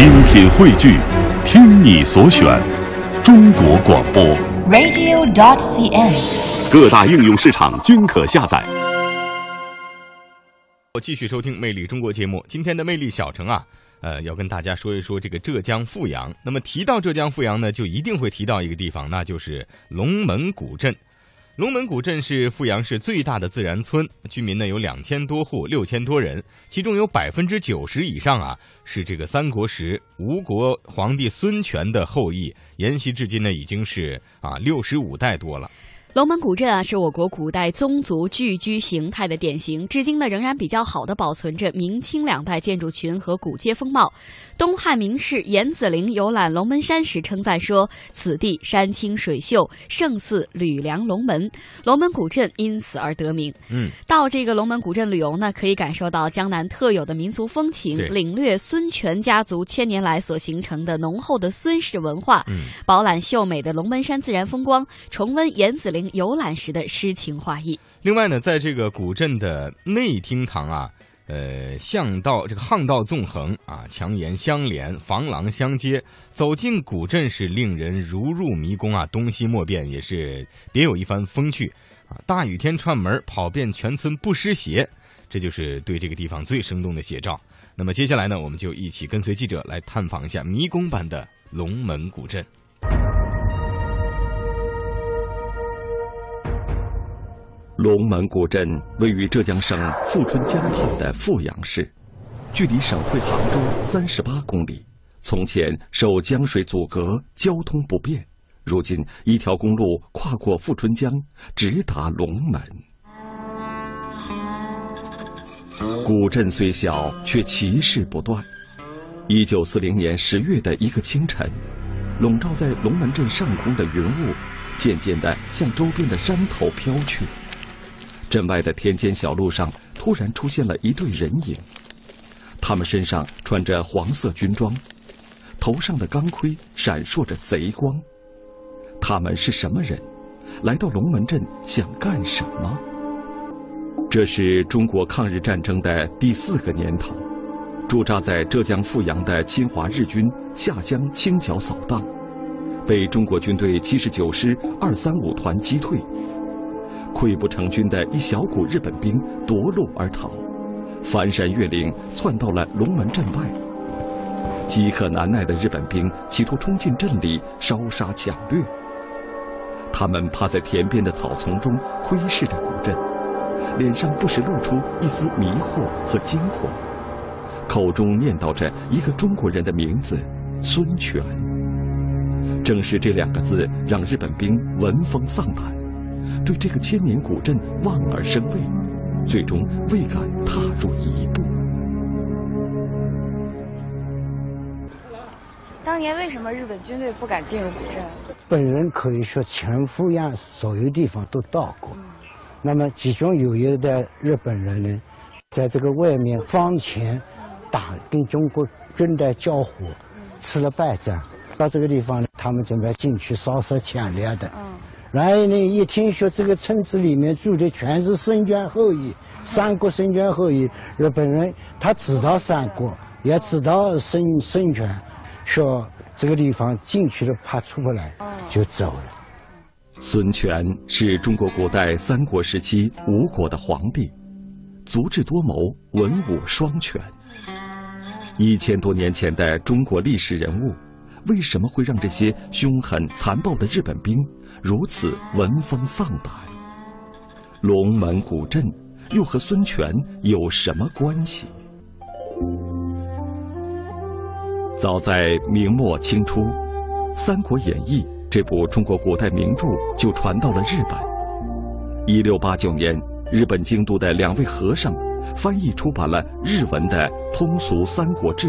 精品汇聚，听你所选，中国广播。radio.dot.cn，。各大应用市场均可下载。我继续收听《魅力中国》节目，今天的魅力小城啊，呃，要跟大家说一说这个浙江富阳。那么提到浙江富阳呢，就一定会提到一个地方，那就是龙门古镇。龙门古镇是阜阳市最大的自然村，居民呢有两千多户，六千多人，其中有百分之九十以上啊是这个三国时吴国皇帝孙权的后裔，沿袭至今呢已经是啊六十五代多了。龙门古镇啊，是我国古代宗族聚居形态的典型，至今呢仍然比较好的保存着明清两代建筑群和古街风貌。东汉名士严子陵游览龙门山时称赞说：“此地山清水秀，胜似吕梁龙门。”龙门古镇因此而得名。嗯，到这个龙门古镇旅游呢，可以感受到江南特有的民俗风情，领略孙权家族千年来所形成的浓厚的孙氏文化，嗯饱览秀美的龙门山自然风光，重温严子陵游览时的诗情画意。另外呢，在这个古镇的内厅堂啊，呃，巷道这个巷道纵横啊，墙檐相连，房廊相接，走进古镇是令人如入迷宫啊，东西莫辨，也是别有一番风趣啊。大雨天串门，跑遍全村不湿鞋，这就是对这个地方最生动的写照。那么接下来呢，我们就一起跟随记者来探访一下迷宫般的龙门古镇。龙门古镇位于浙江省富春江畔的富阳市，距离省会杭州三十八公里。从前受江水阻隔，交通不便，如今一条公路跨过富春江，直达龙门。古镇虽小，却奇事不断。一九四零年十月的一个清晨，笼罩在龙门镇上空的云雾，渐渐地向周边的山头飘去。镇外的田间小路上突然出现了一队人影，他们身上穿着黄色军装，头上的钢盔闪烁着贼光。他们是什么人？来到龙门镇想干什么？这是中国抗日战争的第四个年头，驻扎在浙江富阳的侵华日军下江清剿扫荡，被中国军队七十九师二三五团击退。溃不成军的一小股日本兵夺路而逃，翻山越岭窜到了龙门镇外。饥渴难耐的日本兵企图冲进镇里烧杀抢掠。他们趴在田边的草丛中窥视着古镇，脸上不时露出一丝迷惑和惊恐，口中念叨着一个中国人的名字——孙权。正是这两个字，让日本兵闻风丧胆。对这个千年古镇望而生畏，最终未敢踏入一步。当年为什么日本军队不敢进入古镇？本人可以说全富阳所有地方都到过，那么其中有一的日本人呢，在这个外面方前打跟中国军队交火，吃了败仗，到这个地方他们准备进去烧杀抢掠的。然后呢，一听说这个村子里面住的全是孙权后裔，三国孙权后裔，日本人他知道三国，也知道孙孙权，说这个地方进去了怕出不来，就走了。孙权是中国古代三国时期吴国的皇帝，足智多谋，文武双全。一千多年前的中国历史人物，为什么会让这些凶狠残暴的日本兵如此闻风丧胆？龙门古镇又和孙权有什么关系？早在明末清初，《三国演义》这部中国古代名著就传到了日本。一六八九年，日本京都的两位和尚翻译出版了日文的通俗《三国志》，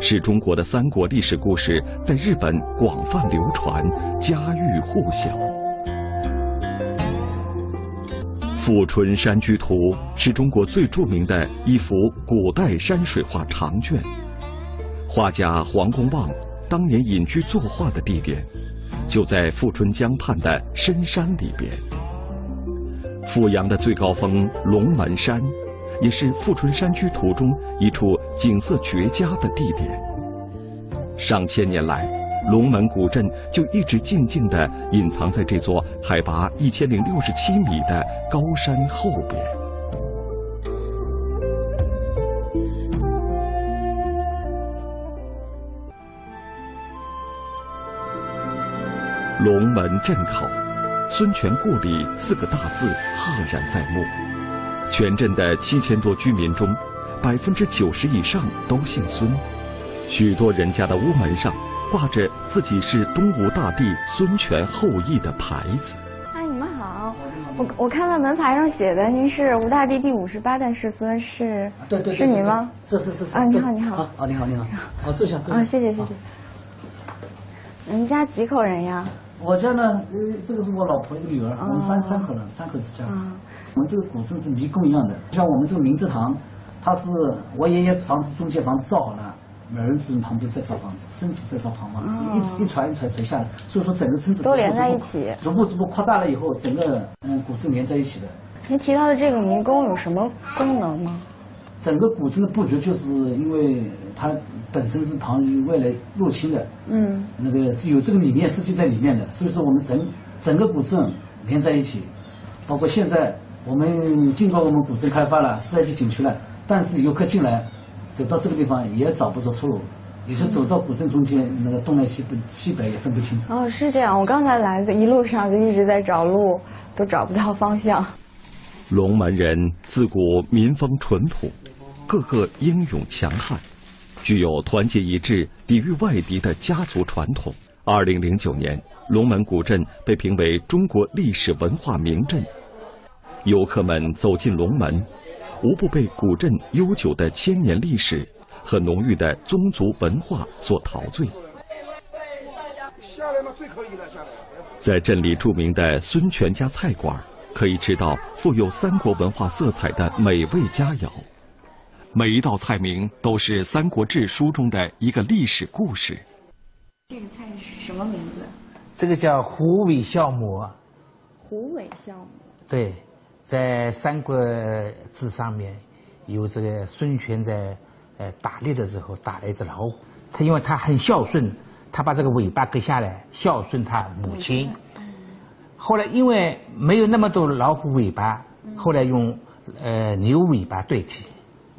使中国的三国历史故事在日本广泛流传，家喻户晓。《富春山居图》是中国最著名的一幅古代山水画长卷。画家黄公望当年隐居作画的地点，就在富春江畔的深山里边。富阳的最高峰龙门山，也是《富春山居图》中一处景色绝佳的地点。上千年来，龙门古镇就一直静静地隐藏在这座海拔一千零六十七米的高山后边。龙门镇口，孙权故里四个大字赫然在目。全镇的七千多居民中，百分之九十以上都姓孙。许多人家的屋门上挂着自己是东吴大帝孙权后裔的牌子。哎，你们好，我我看到门牌上写的您是吴大帝第五十八代世孙，是对对，是您吗？是是是是啊，你好你好。啊，你好你好。好，坐下坐下。啊，谢谢谢谢。你家几口人呀？我家呢，呃，这个是我老婆一个女儿，我们三三口人，三口之家。我们这个古镇是迷宫一样的，像我们这个明字堂，它是我爷爷房子中间房子造好了，儿子旁边再造房子，孙子再造房子，一直一传一传传下来，所以说整个村子都连在一起，逐步逐步扩大了以后，整个嗯古镇连在一起的。您提到的这个迷宫有什么功能吗？整个古镇的布局就是因为它本身是旁于外来入侵的，嗯，那个有这个理念设计在里面的，所以说我们整整个古镇连在一起，包括现在我们尽管我们古镇开发了四 S 级景区了，但是游客进来走到这个地方也找不到出路，有时走到古镇中间那个东南西北西北也分不清楚。哦，是这样，我刚才来的一路上就一直在找路，都找不到方向。龙门人自古民风淳朴。个个英勇强悍，具有团结一致、抵御外敌的家族传统。二零零九年，龙门古镇被评为中国历史文化名镇。游客们走进龙门，无不被古镇悠久的千年历史和浓郁的宗族文化所陶醉。在镇里著名的孙权家菜馆，可以吃到富有三国文化色彩的美味佳肴。每一道菜名都是《三国志》书中的一个历史故事。这个菜是什么名字？这个叫虎尾酵母。虎尾酵母。对，在《三国志》上面有这个孙权在呃打猎的时候打了一只老虎，他因为他很孝顺，他把这个尾巴割下来孝顺他母亲。后来因为没有那么多老虎尾巴，后来用呃牛尾巴代替。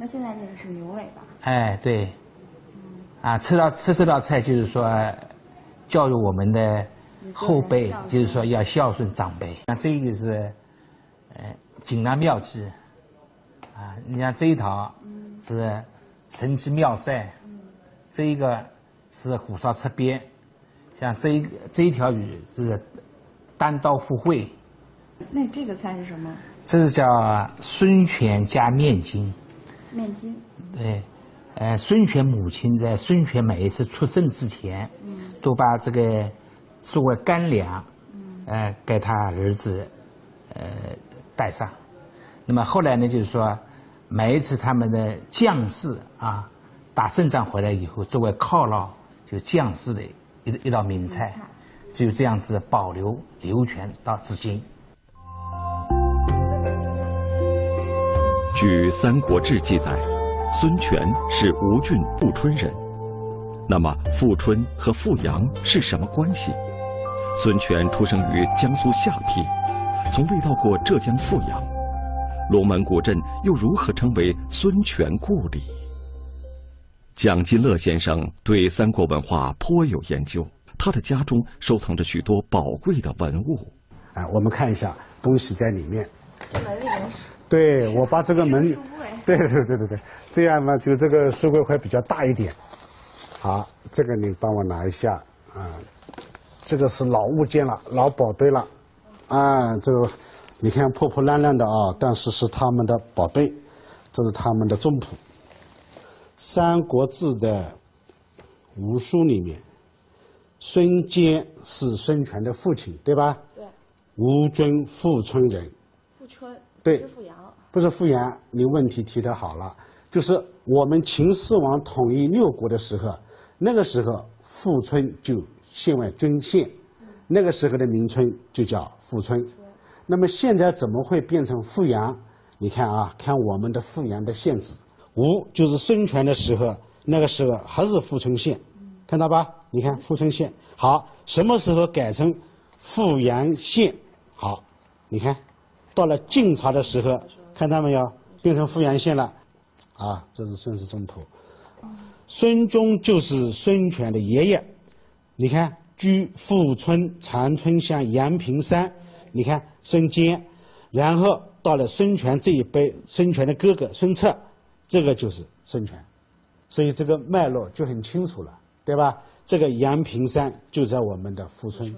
那现在这个是牛尾巴。哎，对，啊，吃到吃这道菜就是说，教育我们的后辈，就是说要孝顺长辈。那这个是，呃，锦囊妙计，啊，你像这一套是神机妙赛，这一个是虎烧吃鳖，像这一这一条鱼是单刀赴会。那这个菜是什么？这是叫孙权加面筋。面筋。对，呃，孙权母亲在孙权每一次出征之前，嗯，都把这个作为干粮，嗯，呃，给他儿子，呃，带上。那么后来呢，就是说，每一次他们的将士啊，打胜仗回来以后，作为犒劳就将士的一一道名菜，只有这样子保留流传到至今。据《三国志》记载，孙权是吴郡富春人。那么，富春和富阳是什么关系？孙权出生于江苏下邳，从未到过浙江富阳。龙门古镇又如何成为孙权故里？蒋金乐先生对三国文化颇有研究，他的家中收藏着许多宝贵的文物。哎，我们看一下东西在里面。这门里面是。对，我把这个门，对对对对对，这样呢，就这个书柜会比较大一点。好，这个你帮我拿一下啊，这个是老物件了，老宝贝了，啊，这个你看破破烂烂的啊，但是是他们的宝贝，这是他们的宗谱。《三国志》的吴书里面，孙坚是孙权的父亲，对吧？对。吴军富春人。富春。对。不是富阳，你问题提的好了，就是我们秦始皇统一六国的时候，那个时候富春就县为郡县，那个时候的名称就叫富春。那么现在怎么会变成富阳？你看啊，看我们的富阳的县址，吴就是孙权的时候，那个时候还是富春县，看到吧？你看富春县好，什么时候改成富阳县？好，你看到了晋朝的时候，看到没有？变成富阳县了。啊，这是孙氏宗谱。孙忠就是孙权的爷爷。你看，居富春长春乡阳平山。你看孙坚，然后到了孙权这一辈，孙权的哥哥孙策，这个就是孙权。所以这个脉络就很清楚了，对吧？这个阳平山就在我们的富春，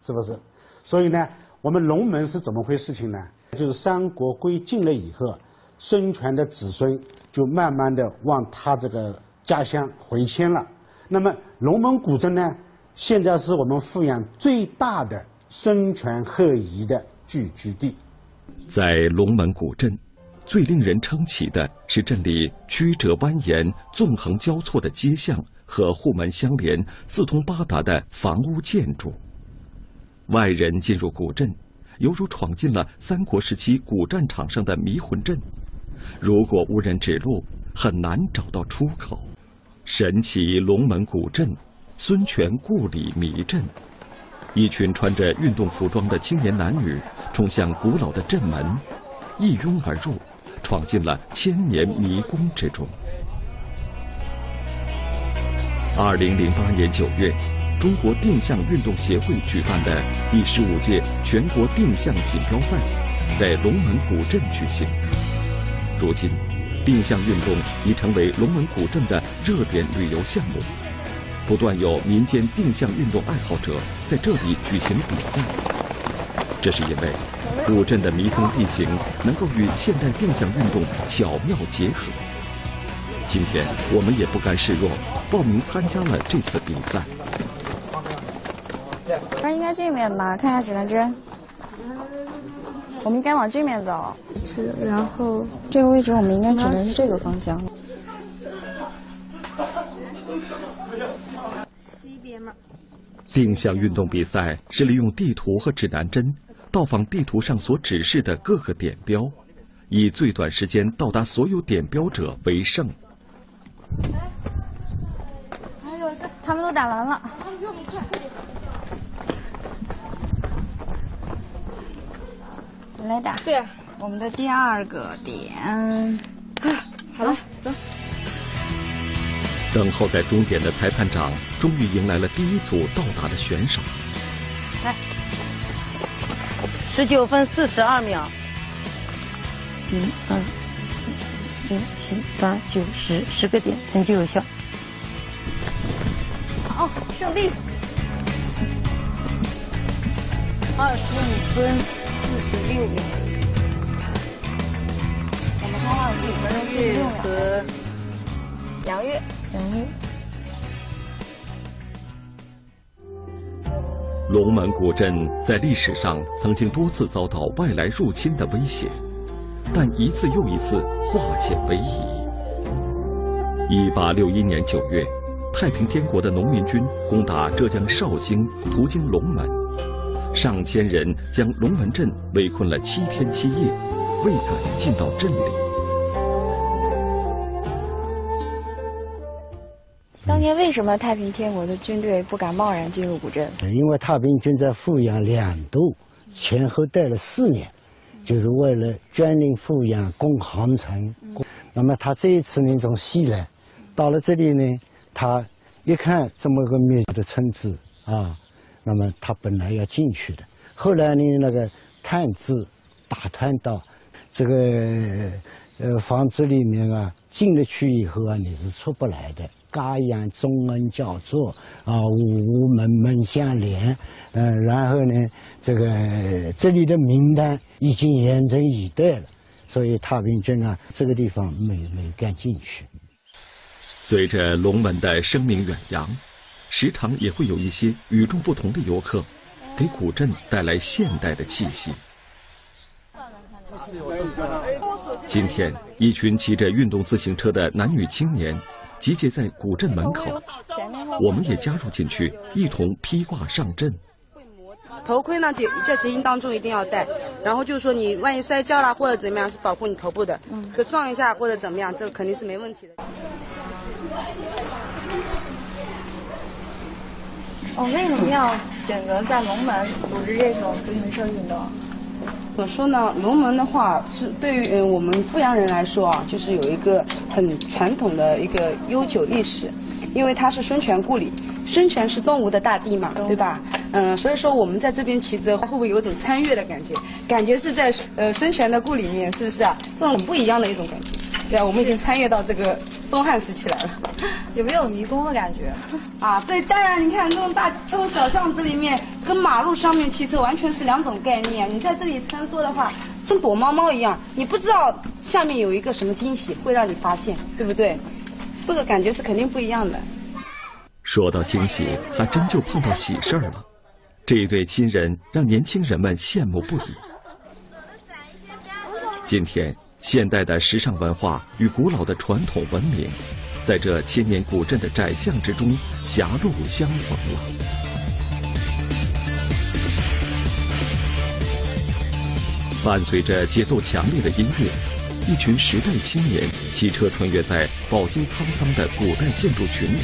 是不是？所以呢，我们龙门是怎么回事情呢？就是三国归晋了以后，孙权的子孙就慢慢的往他这个家乡回迁了。那么龙门古镇呢，现在是我们富阳最大的孙权后裔的聚居地。在龙门古镇。最令人称奇的是镇里曲折蜿蜒、纵横交错的街巷和户门相连、四通八达的房屋建筑。外人进入古镇，犹如闯进了三国时期古战场上的迷魂阵。如果无人指路，很难找到出口。神奇龙门古镇，孙权故里迷阵。一群穿着运动服装的青年男女冲向古老的镇门，一拥而入。闯进了千年迷宫之中。二零零八年九月，中国定向运动协会举办的第十五届全国定向锦标赛在龙门古镇举行。如今，定向运动已成为龙门古镇的热点旅游项目，不断有民间定向运动爱好者在这里举行比赛。这是因为。古镇的迷宫地形能够与现代定向运动巧妙结合。今天我们也不甘示弱，报名参加了这次比赛。不是应该这面吧？看一下指南针。我们应该往这面走。是，然后这个位置我们应该指的是这个方向。西边嘛。定向运动比赛是利用地图和指南针。到访地图上所指示的各个点标，以最短时间到达所有点标者为胜。他们都打完了。你来打。对，我们的第二个点。好了，走。等候在终点的裁判长终于迎来了第一组到达的选手。来。十九分四十二秒，一二四六七八九十，十个点，成绩有效。好，胜利。二十五分四十六秒。我们看二十五分四十六秒。杨月，杨月。龙门古镇在历史上曾经多次遭到外来入侵的威胁，但一次又一次化险为夷。一八六一年九月，太平天国的农民军攻打浙江绍兴，途经龙门，上千人将龙门阵围困了七天七夜，未敢进到镇里。当年为什么太平天国的军队不敢贸然进入古镇？因为太平军在富阳两度前后待了四年，就是为了专领富阳攻杭城。那么他这一次呢从西来，到了这里呢，他一看这么个密集的村子啊，那么他本来要进去的，后来呢那个探子打探到这个呃房子里面啊，进了去以后啊，你是出不来的。嘎样中恩叫做啊，五门门相连，嗯，然后呢，这个这里的名单已经严阵以待了，所以太平军啊，这个地方没没敢进去。随着龙门的声名远扬，时常也会有一些与众不同的游客，给古镇带来现代的气息。今天，一群骑着运动自行车的男女青年。集结在古镇门口，我们也加入进去，一同披挂上阵。头盔呢，就在行进当中一定要戴，然后就是说你万一摔跤了或者怎么样，是保护你头部的。就撞一下或者怎么样，这肯定是没问题的。哦，为什么要选择在龙门组织这种自行车运动？怎么说呢？龙门的话是对于嗯我们阜阳人来说啊，就是有一个很传统的一个悠久历史，因为它是孙权故里，孙权是东吴的大帝嘛，对吧？嗯，所以说我们在这边骑着，会不会有种穿越的感觉？感觉是在呃孙权的故里面，是不是啊？这种不一样的一种感觉。对啊，我们已经穿越到这个东汉时期来了。有没有迷宫的感觉？啊，对，当然，你看这种大这种小巷子里面，跟马路上面骑车完全是两种概念。你在这里穿梭的话，像躲猫猫一样，你不知道下面有一个什么惊喜会让你发现，对不对？这个感觉是肯定不一样的。说到惊喜，还真就碰到喜事儿了。这一对亲人让年轻人们羡慕不已。今天。现代的时尚文化与古老的传统文明，在这千年古镇的窄巷之中狭路相逢了。伴随着节奏强烈的音乐，一群时代青年骑车穿越在饱经沧桑的古代建筑群里，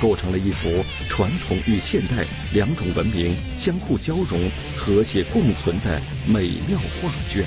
构成了一幅传统与现代两种文明相互交融、和谐共存的美妙画卷。